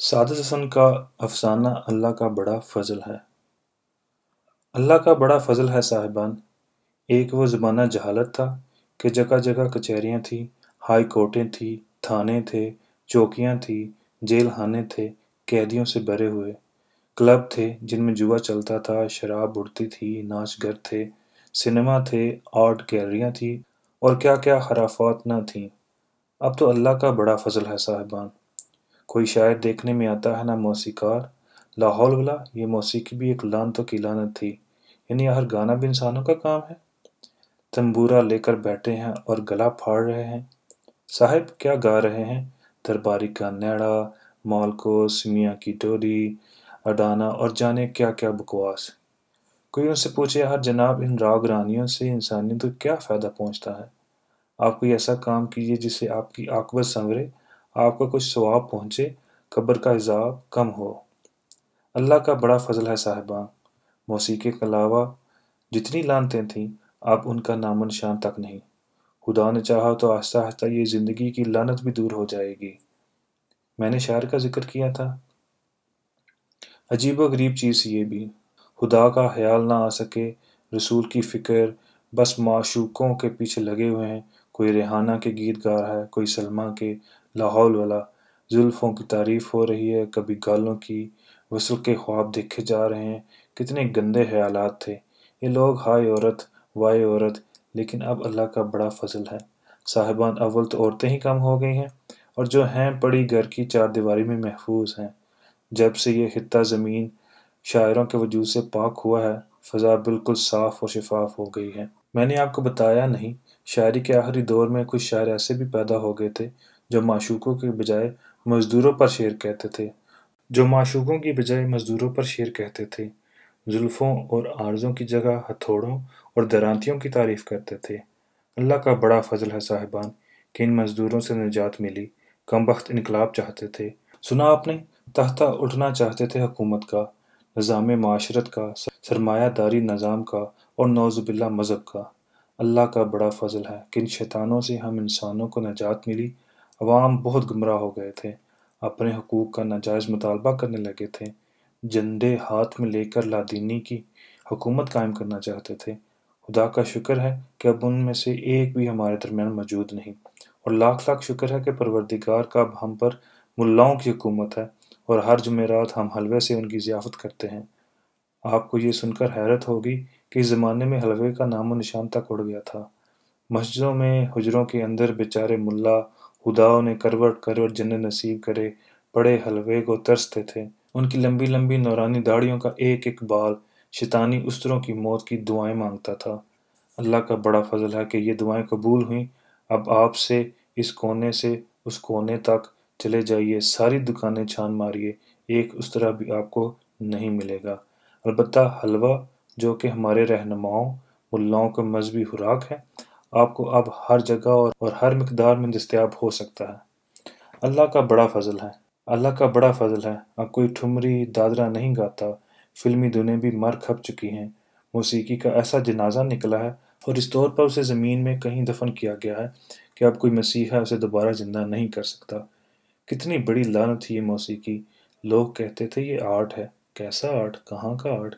सादत हसन का अफसाना अल्लाह का बड़ा फजल है। अल्लाह का बड़ा फजल है साहिबान। एक वो ज़माना जहालत था कि जगह जगह कचहरियाँ थी, हाई कोर्टें थी, थाने थे, चौकियाँ थी जेल खाने थे, कैदियों से भरे हुए। क्लब थे जिनमें जुआ चलता था, शराब उड़ती थी नाच घर थे, सिनेमा थे, आर्ट गैलरियाँ थी और क्या क्या खराफात न थीं। अब तो अल्लाह का बड़ा फजल है साहिबान। कोई शायर देखने में आता है ना मौसीकार। लाहौल वाला, ये मौसीकी भी एक लानतों की लानत थी। यानी हर गाना भी इंसानों का काम है। तंबूरा लेकर बैठे हैं और गला फाड़ रहे हैं। साहिब, क्या गा रहे हैं? दरबारी का नेड़ा मालकोस मियाँ की टोरी अडाना और जाने क्या क्या बकवास। कोई उनसे पूछे, यार जनाब, इन राग रानियों से इंसानियत को क्या फ़ायदा पहुँचता है? आप कोई ऐसा काम कीजिए जिससे आपकी आकबत संवरे आपको कुछ सवाब पहुँचे, कब्र का हिसाब कम हो। अल्लाह का बड़ा फजल है साहिबा। मौसीके के अलावा जितनी लानतें थीं, अब उनका नामो निशान तक नहीं। खुदा ने चाहा तो आहिस्ता आहिस्ता ये ज़िंदगी की लानत भी दूर हो जाएगी। मैंने शायर का ज़िक्र किया था। अजीब गरीब चीज़ ये भी। खुदा का ख्याल ना आ सके, रसूल की फ़िक्र, बस माशूकों के पीछे लगे हुए हैं। कोई रेहाना के गीत गा रहा है, कोई सलमा के लाहौल वाला जुल्फ़ों की तारीफ़ हो रही है। कभी गालों की वसल के ख्वाब देखे जा रहे हैं। कितने गंदे ख्यालात थे। ये लोग हाय औरत, वाय औरत, लेकिन अब अल्लाह का बड़ा फजल है। साहिबान अव्वल तो औरतें ही कम हो गई हैं और जो हैं पड़ी घर की चार दीवारी में महफूज हैं। जब से ये खत्ता ज़मीन शायरों के वजूद से पाक हुआ है, फ़ज़ा बिल्कुल साफ़ और शफाफ हो गई है। मैंने आपको बताया नहीं, शायरी के आखिरी दौर में कुछ शायर ऐसे भी पैदा हो गए थे जो माशूकों के बजाय मज़दूरों पर शेर कहते थे। जो माशूकों की बजाय मज़दूरों पर शेर कहते थे, जुल्फ़ों और आर्ज़ों की जगह हथौड़ों और दरांतियों की तारीफ़ करते थे। अल्लाह का बड़ा फजल है साहिबान कि इन मज़दूरों से निजात मिली कम वक्त इनकलाब चाहते थे। सुना आपने तहता उठना चाहते थे हुकूमत का, निज़ाम माशरत का, सरमायादारी निज़ाम का और नौज़बिल्ला मज़हब का। अल्लाह का बड़ा फजल है कि इन शैतानों से हम इंसानों को निजात मिली अवाम बहुत गुमराह हो गए थे। अपने हकूक़ का नाजायज़ मुतालबा करने लगे थे। झंडे हाथ में लेकर लादीनी की हुकूमत कायम करना चाहते थे। खुदा का शुक्र है कि अब उनमें से एक भी हमारे दरमियान मौजूद नहीं। और लाख लाख शुक्र है कि परवरदिगार का अब हम पर मुल्लाओं की हुकूमत है और हर जुमेरात हम हलवे से उनकी ज़ियाफ़त करते हैं। आपको ये सुनकर हैरत होगी कि इस ज़माने में हलवे का नामो निशान तक उड़ गया था। मस्जिदों में हजरों के अंदर बेचारे मुल्ला खुदाओं ने करवट करवट जन्नत नसीब करे, बड़े हलवे को तरसते थे। उनकी लंबी लंबी नौरानी दाढ़ियों का एक एक बाल शैतानी उस्तरों की मौत की दुआएँ माँगता था। अल्लाह का बड़ा फजल है कि ये दुआएँ कबूल हुई। अब आपसे इस कोने से, उस कोने तक चले जाइए, सारी दुकानें छान मारिए, एक उस तरह भी आपको नहीं मिलेगा। अलबत्ता हलवा, जो कि हमारे रहनुमाओं, मुल्लाओं का मजहबी खुराक है आपको अब हर जगह और, और हर मकदार में दस्तियाब हो सकता है। अल्लाह का बड़ा फजल है। अल्लाह का बड़ा फजल है। अब कोई ठुमरी दादरा नहीं गाता। फिल्मी दुनिया भी मर खप चुकी हैं। मौसीकी का ऐसा जनाजा निकला है और इस तौर पर उसे ज़मीन में कहीं दफन किया गया है कि अब कोई मसीहा उसे दोबारा ज़िंदा नहीं कर सकता। कितनी बड़ी लानत थी ये मौसीकी। लोग कहते थे ये आर्ट है। कैसा आर्ट? कहाँ का आर्ट?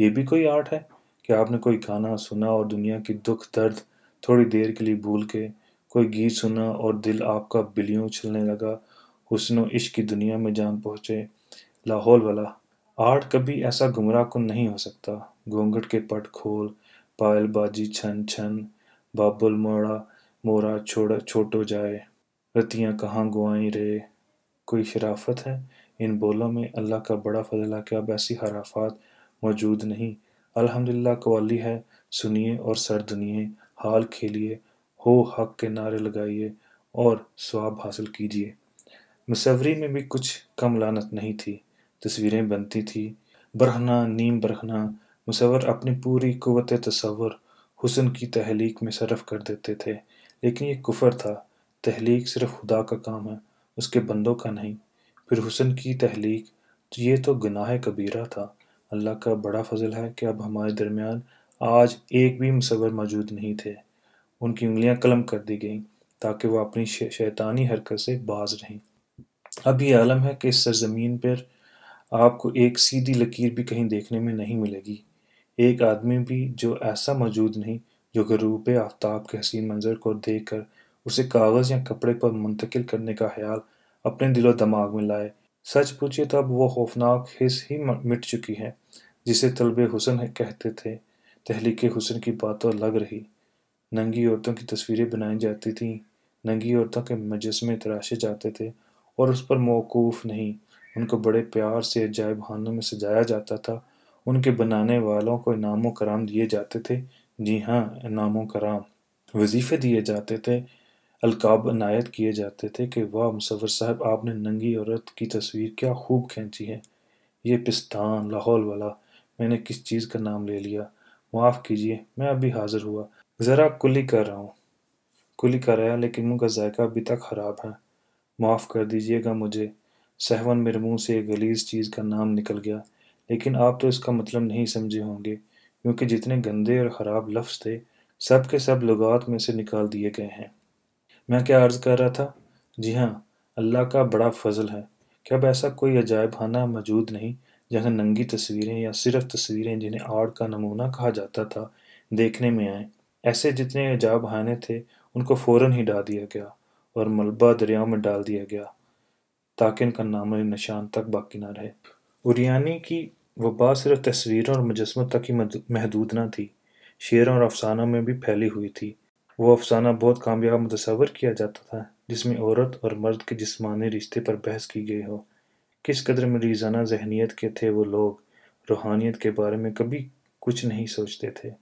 ये भी कोई आर्ट है कि आपने कोई गाना सुना और दुनिया की दुख दर्द थोड़ी देर के लिए भूल के कोई गीत सुना और दिल आपका बिलियों उछलने लगा। हुस्न इश्क की दुनिया में जान पहुँचे। लाहौल वाला आर्ट कभी ऐसा गुमराह कन नहीं हो सकता। घूंघट के पट खोल पायल बाजी छन छन, बाबुल मोड़ा, मोरा छोड़, छोटो जाए। रतियाँ कहाँ गुआई रे? कोई शराफत है? इन बोलों में अल्लाह का बड़ा फजला कि अब ऐसी हराफात मौजूद नहीं। अल्हम्दुलिल्लाह कवाली है, सुनिए और सर दुनिए। हाल खेलिए, हो हक के नारे लगाइए और स्वाब हासिल कीजिए। मुसवरी में भी कुछ कम लानत नहीं थी, तस्वीरें बनती थी। बरहना, नीम बरहना, मुसवर अपनी पूरी कुत तस्वर हुसन की तहलीक में सरफ कर देते थे। लेकिन ये कुफर था, तहलीक सिर्फ़ खुदा का काम है, उसके बंदों का नहीं। फिर हुसन की तहलीक तो ये तो गुनाह कबीरा था। अल्लाह का बड़ा फजल है कि अब हमारे दरमियान आज एक भी मुसवर मौजूद नहीं थे। उनकी उंगलियाँ कलम कर दी गईं ताकि वह अपनी शैतानी हरकत से बाज रहें। अब ये आलम है कि इस सरजमीन पर आपको एक सीधी लकीर भी कहीं देखने में नहीं मिलेगी। एक आदमी भी जो ऐसा मौजूद नहीं, जो गरूब आफ्ताब के हसीन मंजर को देख कर उसे कागज़ या कपड़े पर मुंतकिल करने का ख्याल अपने दिलो दिमाग में लाए। सच पूछिए तो अब वो खौफनाक हिस्स ही मिट चुकी है, जिसे तलब हुसन कहते थे। तहलीक हुसन की बात तो लग रही। नंगी औरतों की तस्वीरें बनाई जाती थीं। नंगी औरतों के मजस्मे तराशे जाते थे और उस पर मौकूफ़ नहीं। उनको बड़े प्यार से अजायब खानों में सजाया जाता था। उनके बनाने वालों को इनाम कराम दिए जाते थे। जी हाँ इनाम कराम। वजीफ़े दिए जाते थे। अलकाब अनायत किए जाते थे कि, वाह मुसवर साहब, आपने नंगी औरत की तस्वीर क्या खूब खींची है। ये पिस्तान, लाहौल वाला, मैंने किस चीज़ का नाम ले लिया? माफ़ कीजिए, मैं अभी हाजिर हुआ। ज़रा कुली कर रहा हूँ। कुली कर रहा लेकिन मुँह का जायका अभी तक ख़राब है। माफ़ कर दीजिएगा मुझे। सहवन मेरे मुँह से एक गलीज चीज़ का नाम निकल गया। लेकिन आप तो इसका मतलब नहीं समझे होंगे, क्योंकि जितने गंदे और ख़राब लफ्ज़ थे, सब के सब लगात में से निकाल दिए गए हैं। मैं क्या अर्ज़ कर रहा था? जी हाँ अल्लाह का बड़ा फजल है। कि अब ऐसा कोई अजायब खाना मौजूद नहीं? जहाँ नंगी तस्वीरें या सिर्फ़ तस्वीरें जिन्हें आर्ट का नमूना कहा जाता था, देखने में आए। ऐसे जितने अजायब खाने थे, उनको फ़ौरन ही डाल दिया गया और मलबा दरियाओं में डाल दिया गया ताकि इनका नाम निशान तक बाकी ना रहे। उरियानी की वबा सिर्फ़ तस्वीरों और मुजस्मों तक ही महदूद ना थी। शेरों और अफसानों में भी फैली हुई थी। वो अफसाना बहुत कामयाब मुतसवर किया जाता था, जिसमें औरत और मर्द के जिस्मानी रिश्ते पर बहस की गई हो। किस कदर मरीजाना जहनीत के थे वो लोग, रूहानियत के बारे में कभी कुछ नहीं सोचते थे,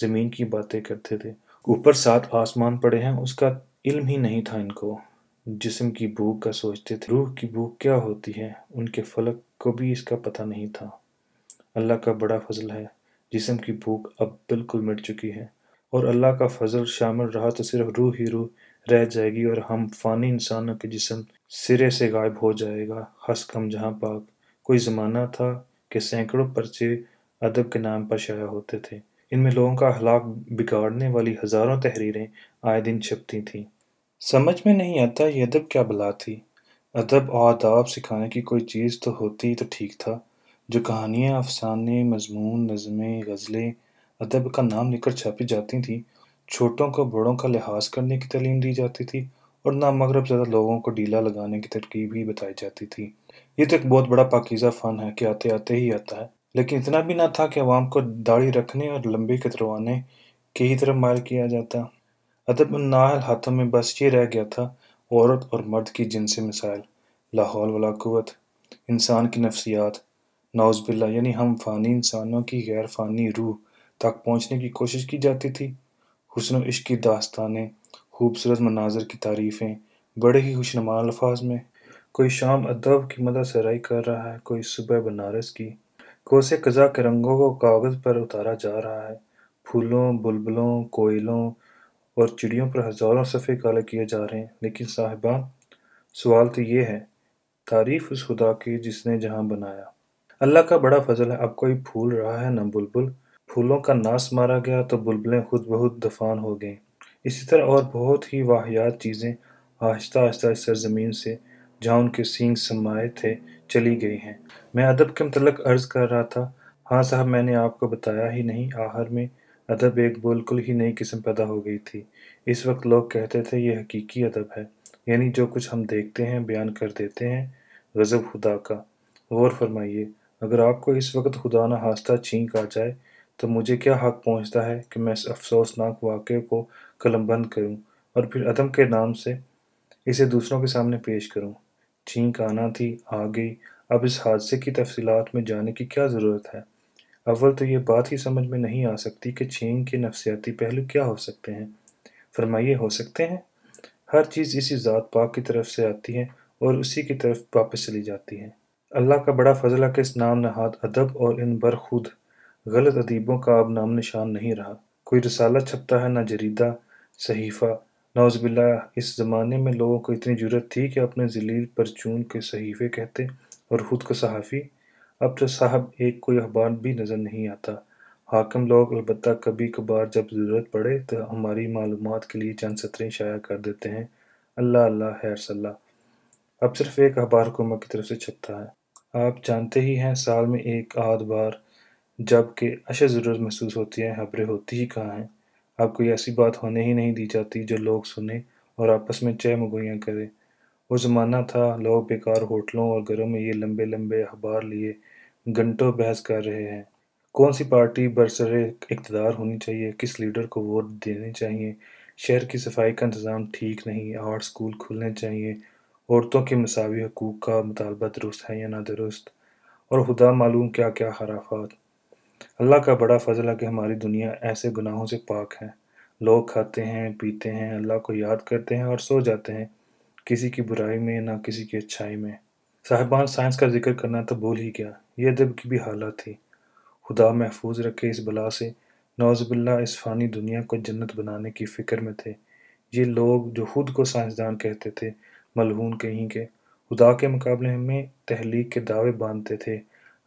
ज़मीन की बातें करते थे। ऊपर सात आसमान पड़े हैं, उसका इल्म ही नहीं था इनको। जिस्म की भूख का सोचते थे। रूह की भूख क्या होती है? उनके फलक को भी इसका पता नहीं था। अल्लाह का बड़ा फजल है। जिस्म की भूख अब बिल्कुल मिट चुकी है। और अल्लाह का फजल शामिल रहा तो सिर्फ़ रूह ही रूह रह जाएगी और हम फ़ानी इंसानों के जिसम सिरे से गायब हो जाएगा। हंस कम जहाँ पाक। कोई ज़माना था कि सैकड़ों पर्चे अदब के नाम पर शाया होते थे। इनमें लोगों का हलाक बिगाड़ने वाली हज़ारों तहरीरें आए दिन छपती थीं। समझ में नहीं आता ये अदब क्या बला थी। अदब और आदाब सिखाने की कोई चीज़ तो होती तो ठीक था। जो कहानियाँ, अफसाने, मजमून, नज़में, गज़लें अदब का नाम लेकर छापी जाती थी छोटों को बड़ों का लिहाज करने की तालीम दी जाती थी और नामगरब ज़्यादा लोगों को डीला लगाने की तरकीब ही बताई जाती थी। ये तो एक बहुत बड़ा पाकिज़ा फ़न है कि आते आते ही आता है। लेकिन इतना भी ना था कि अवाम को दाढ़ी रखने और लंबे कतरवाने के ही तरफ़ मार किया जाता। अदब नाहल हाथों में बस ये रह गया था, औरत और मर्द की जिनसी मिसाइल लाहौल वाला कुत इंसान की नफ्सियात नौज़बिल्ला यानी हम फ़ानी इंसानों की गैर फ़ानी रूह तक पहुँचने की कोशिश की जाती थी। हुस्न इश्क की दास्तानें, खूबसूरत मनाजर की तारीफ़ें, बड़े ही खुशनुमा अल्फाज में, कोई शाम अदब की मदद सराई कर रहा है, कोई सुबह बनारस की, कोसे कज़ा के रंगों को कागज़ पर उतारा जा रहा है। फूलों, बुलबुलों, कोयलों और चिड़ियों पर हज़ारों सफ़े काले किए जा रहे हैं। लेकिन साहिबान सवाल तो ये है, तारीफ़ उस खुदा की जिसने जहाँ बनाया। अल्लाह का बड़ा फजल है, अब कोई फूल रहा है न बुलबुल। फूलों का नाश मारा गया तो बुलबुलें खुद बहुत दफान हो गईं। इसी तरह और बहुत ही वाहियात चीज़ें आहिस्ता आहिस्ता इस सरजमीन से, जहाँ उनके सींग समाये थे, चली गई हैं। मैं अदब के मतलब अर्ज़ कर रहा था हाँ साहब, मैंने आपको बताया ही नहीं आहर में अदब एक बिल्कुल ही नई किस्म पैदा हो गई थी। इस वक्त लोग कहते थे ये हकीकी अदब है। यानी जो कुछ हम देखते हैं, बयान कर देते हैं, गज़ब खुदा का। गौर फरमाइए, अगर आपको इस वक्त खुदा न हास्ता छींक आ जाए तो मुझे क्या हक पहुँचता है कि मैं इस अफसोसनाक वाक़े को कलमबंद करूँ और फिर अदम के नाम से इसे दूसरों के सामने पेश करूँ? छींक आना थी आ गई अब इस हादसे की तफसीलात में जाने की क्या ज़रूरत है? अव्वल तो ये बात ही समझ में नहीं आ सकती कि छींक के नफसियाती पहलू क्या हो सकते हैं। फरमाइए, हो सकते हैं? हर चीज़ इसी ज़ात पाक की तरफ़ से आती है और उसी की तरफ़ वापस चली जाती है। अल्लाह का बड़ा फजल है कि इस नाम नहाद अदब और इन बर खुद गलत अदीबों का अब नाम निशान नहीं रहा। कोई रसाला छपता है, ना जरीदा सहीफ़ा। नौज़बिल्ला इस ज़माने में लोगों को इतनी ज़रूरत थी कि अपने जलील परचून के सहीफ़े कहते और ख़ुद को सहाफ़ी। अब तो साहब, एक कोई अखबार भी नज़र नहीं आता। हाकम लोग अलबत्ता कभी कभार जब ज़रूरत पड़े तो हमारी मालूम के लिए चंद सतरें शाया कर देते हैं। अल्लाह अल्लाह, खैर सल्ला। अब सिर्फ़ एक अखबार हुकूमत की तरफ़ से छपता है। आप जानते ही हैं, साल में एक आध बार जब कि अशद ज़रूरत महसूस होती है, खबरें होती ही कहाँ हैं? अब कोई ऐसी बात होने ही नहीं दी जाती जो लोग सुने और आपस में चह मगोइयाँ करें। वो ज़माना था, लोग बेकार होटलों और घरों में ये लंबे लंबे अखबार लिए घंटों बहस कर रहे हैं। कौन सी पार्टी बरसर इकतदार होनी चाहिए? किस लीडर को वोट देने चाहिए? शहर की सफ़ाई का इंतज़ाम ठीक नहीं, आर्ट स्कूल खुलने चाहिए। औरतों के मसावी हकूक़ का मुतालबा दुरुस्त है या ना दुरुस्त और खुदा मालूम क्या क्या खराफात? अल्लाह का बड़ा फजल है कि हमारी दुनिया ऐसे गुनाहों से पाक है। लोग खाते हैं, पीते हैं, अल्लाह को याद करते हैं और सो जाते हैं, किसी की बुराई में ना किसी की अच्छाई में। साहिबान साइंस का ज़िक्र करना तो भूल ही गया। ये अदब की भी हालत थी। खुदा महफूज रखे इस बला से। नौजबिल्ला इस फ़ानी दुनिया को जन्नत बनाने की फ़िक्र में थे। ये लोग जो खुद को साइंसदान कहते थे, मलहून कहीं के, खुदा के मुकाबले में तहलीक के दावे बांधते थे।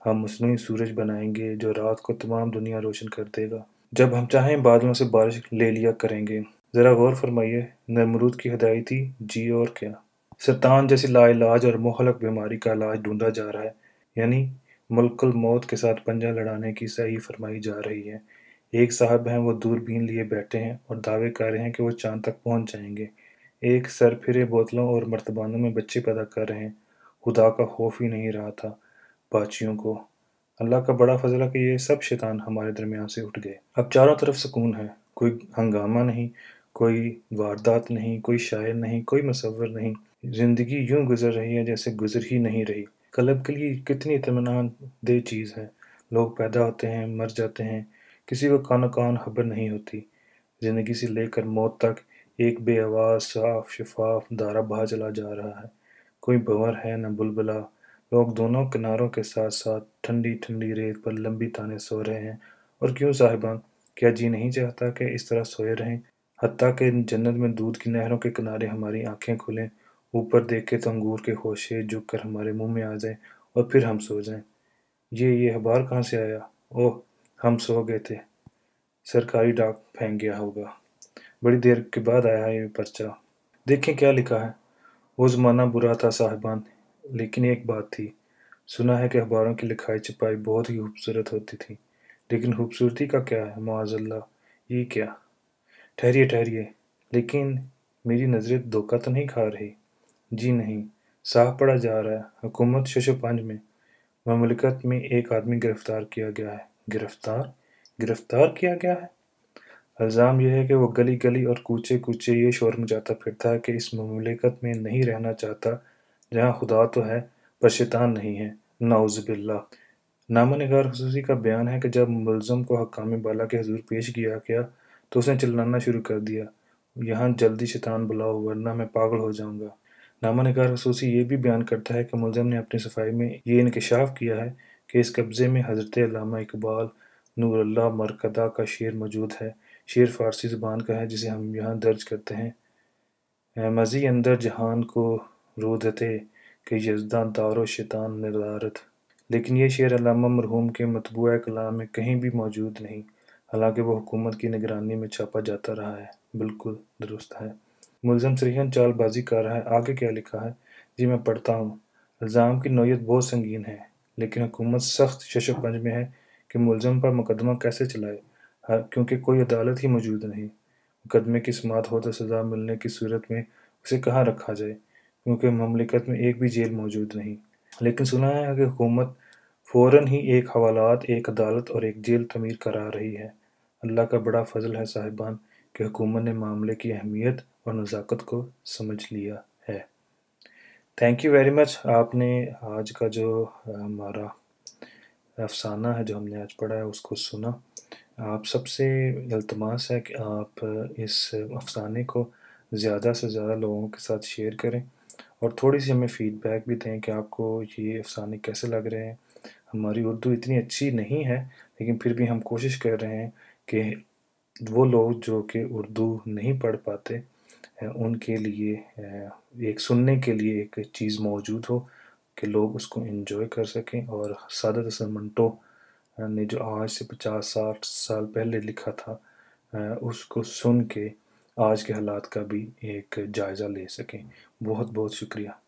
हम मसनू सूरज बनाएँगे, जो रात को तमाम दुनिया रोशन कर देगा। जब हम चाहें बादलों से बारिश ले लिया करेंगे। ज़रा गौर फरमाइए नमरूद की हदायत जी और क्या? सतान जैसी लाइलाज और मुहलक बीमारी का इलाज ढूंढा जा रहा है। यानी मुल्कुल मौत के साथ पंजा लड़ाने की सही फरमाई जा रही है। एक साहब हैं, वो दूरबीन लिए बैठे हैं और दावे कर रहे हैं कि वो चाँद तक पहुँच जाएँगे। एक सर फिरे बोतलों और मर्तबानों में बच्चे पैदा कर रहे हैं। खुदा का खौफ ही नहीं रहा था। बाचियों को। अल्लाह का बड़ा फजल कि ये सब शैतान हमारे दरमियान से उठ गए। अब चारों तरफ़ सुकून है। कोई हंगामा नहीं, कोई वारदात नहीं, कोई शायर नहीं, कोई मसवर नहीं। ज़िंदगी यूँ गुजर रही है जैसे गुजर ही नहीं रही। कलब के लिए कितनी इतमान दे चीज़ है। लोग पैदा होते हैं, मर जाते हैं। किसी को कानो कान खबर नहीं होती। ज़िंदगी से लेकर मौत तक एक बेआवाज़ साफ़ शफाफ दारा बहा चला जा रहा है। कोई भंवर है न बुलबुला। लोग दोनों किनारों के साथ साथ ठंडी ठंडी रेत पर लंबी ताने सो रहे हैं। और क्यों साहिबान क्या जी नहीं चाहता कि इस तरह सोए रहें? हती कि जन्नत में दूध की नहरों के किनारे हमारी आँखें खुलें। ऊपर देखे तो अंगूर के होशे झुक कर हमारे मुँह में आ जाए और फिर हम सो जाएँ। ये ये अखबार कहाँ से आया? ओह, हम सो गए थे। सरकारी डाक फेंक गया होगा। बड़ी देर के बाद आया है ये पर्चा। देखें क्या लिखा है। वो ज़माना बुरा था साहिबान लेकिन एक बात थी। सुना है कि अखबारों की लिखाई छपाई बहुत ही खूबसूरत होती थी। लेकिन खूबसूरती का क्या है, माजल्ला? ये क्या? ठहरिए ठहरिए। लेकिन मेरी नज़रें धोखा तो नहीं खा रही? जी नहीं। साफ़ पड़ा जा रहा है। हुकूमत शशोपंज में ममलिकत में एक आदमी गिरफ़्तार किया गया है। गिरफ़्तार? गिरफ़्तार किया गया है? इल्ज़ाम यह है कि वो गली गली और कूचे कूचे ये शोर मचाता फिरता है कि इस ममलिकत में नहीं रहना चाहता जहाँ खुदा तो है, पर शैतान नहीं है। नाउज़बिल्ला नामा नगार खसूसी का बयान है कि जब मुलजम को हकाम बाला के हजूर पेश किया गया तो उसने चिल्लाना शुरू कर दिया, यहाँ जल्दी शैतान बुलाओ, वरना मैं पागल हो जाऊँगा। नामा नगार खसूसी ये भी बयान करता है कि मुलजम ने अपनी सफ़ाई में ये इनकशाफ किया है कि इस कब्ज़े में हज़रत अल्लामा इकबाल नूरल्ला मरकदा का शेर मौजूद है। शेर फ़ारसी ज़ुबान का है, जिसे हम यहाँ दर्ज करते हैं। मज़ी अंदर जहान को रोदते कि यजदा दारो शैतान निर्धारत। लेकिन ये शेर अलामा मरहूम के मतबूआ कलाम में कहीं भी मौजूद नहीं। हालाँकि वह हुकूमत की निगरानी में छापा जाता रहा है, बिल्कुल दुरुस्त है। मुलजम सरीहन चालबाजी कर रहा है। आगे क्या लिखा है? जी मैं पढ़ता हूँ। इल्ज़ाम की नोयत बहुत संगीन है, लेकिन हुकूमत सख्त शशोपंज में है कि मुलजम पर मुकदमा कैसे चलाए क्योंकि कोई अदालत ही मौजूद नहीं। मुकदमे की समात हो तो सज़ा मिलने की सूरत में उसे कहाँ रखा जाए? क्योंकि ममलिकत में एक भी जेल मौजूद नहीं। लेकिन सुना है कि हुकूमत फ़ौरन ही एक हवालात, एक अदालत और एक जेल तमीर करा रही है। अल्लाह का बड़ा फजल है साहिबान कि हुकूमत ने मामले की अहमियत और नज़ाकत को समझ लिया है। थैंक यू वेरी मच आपने आज का जो हमारा अफसाना है, जो हमने आज पढ़ा है, उसको सुना। आप सबसे अल्तमास है कि आप इस अफसाने को ज़्यादा से ज़्यादा लोगों के साथ शेयर करें। और थोड़ी सी हमें फ़ीडबैक भी दें कि आपको ये अफसाने कैसे लग रहे हैं। हमारी उर्दू इतनी अच्छी नहीं है, लेकिन फिर भी हम कोशिश कर रहे हैं कि वो लोग जो कि उर्दू नहीं पढ़ पाते उनके लिए एक सुनने के लिए एक चीज़ मौजूद हो कि लोग उसको इन्जॉय कर सकें। और सादत हसन मंटो ने जो आज से पचास साठ साल पहले लिखा था उसको सुन के आज के हालात का भी एक जायज़ा ले सकें। बहुत बहुत शुक्रिया।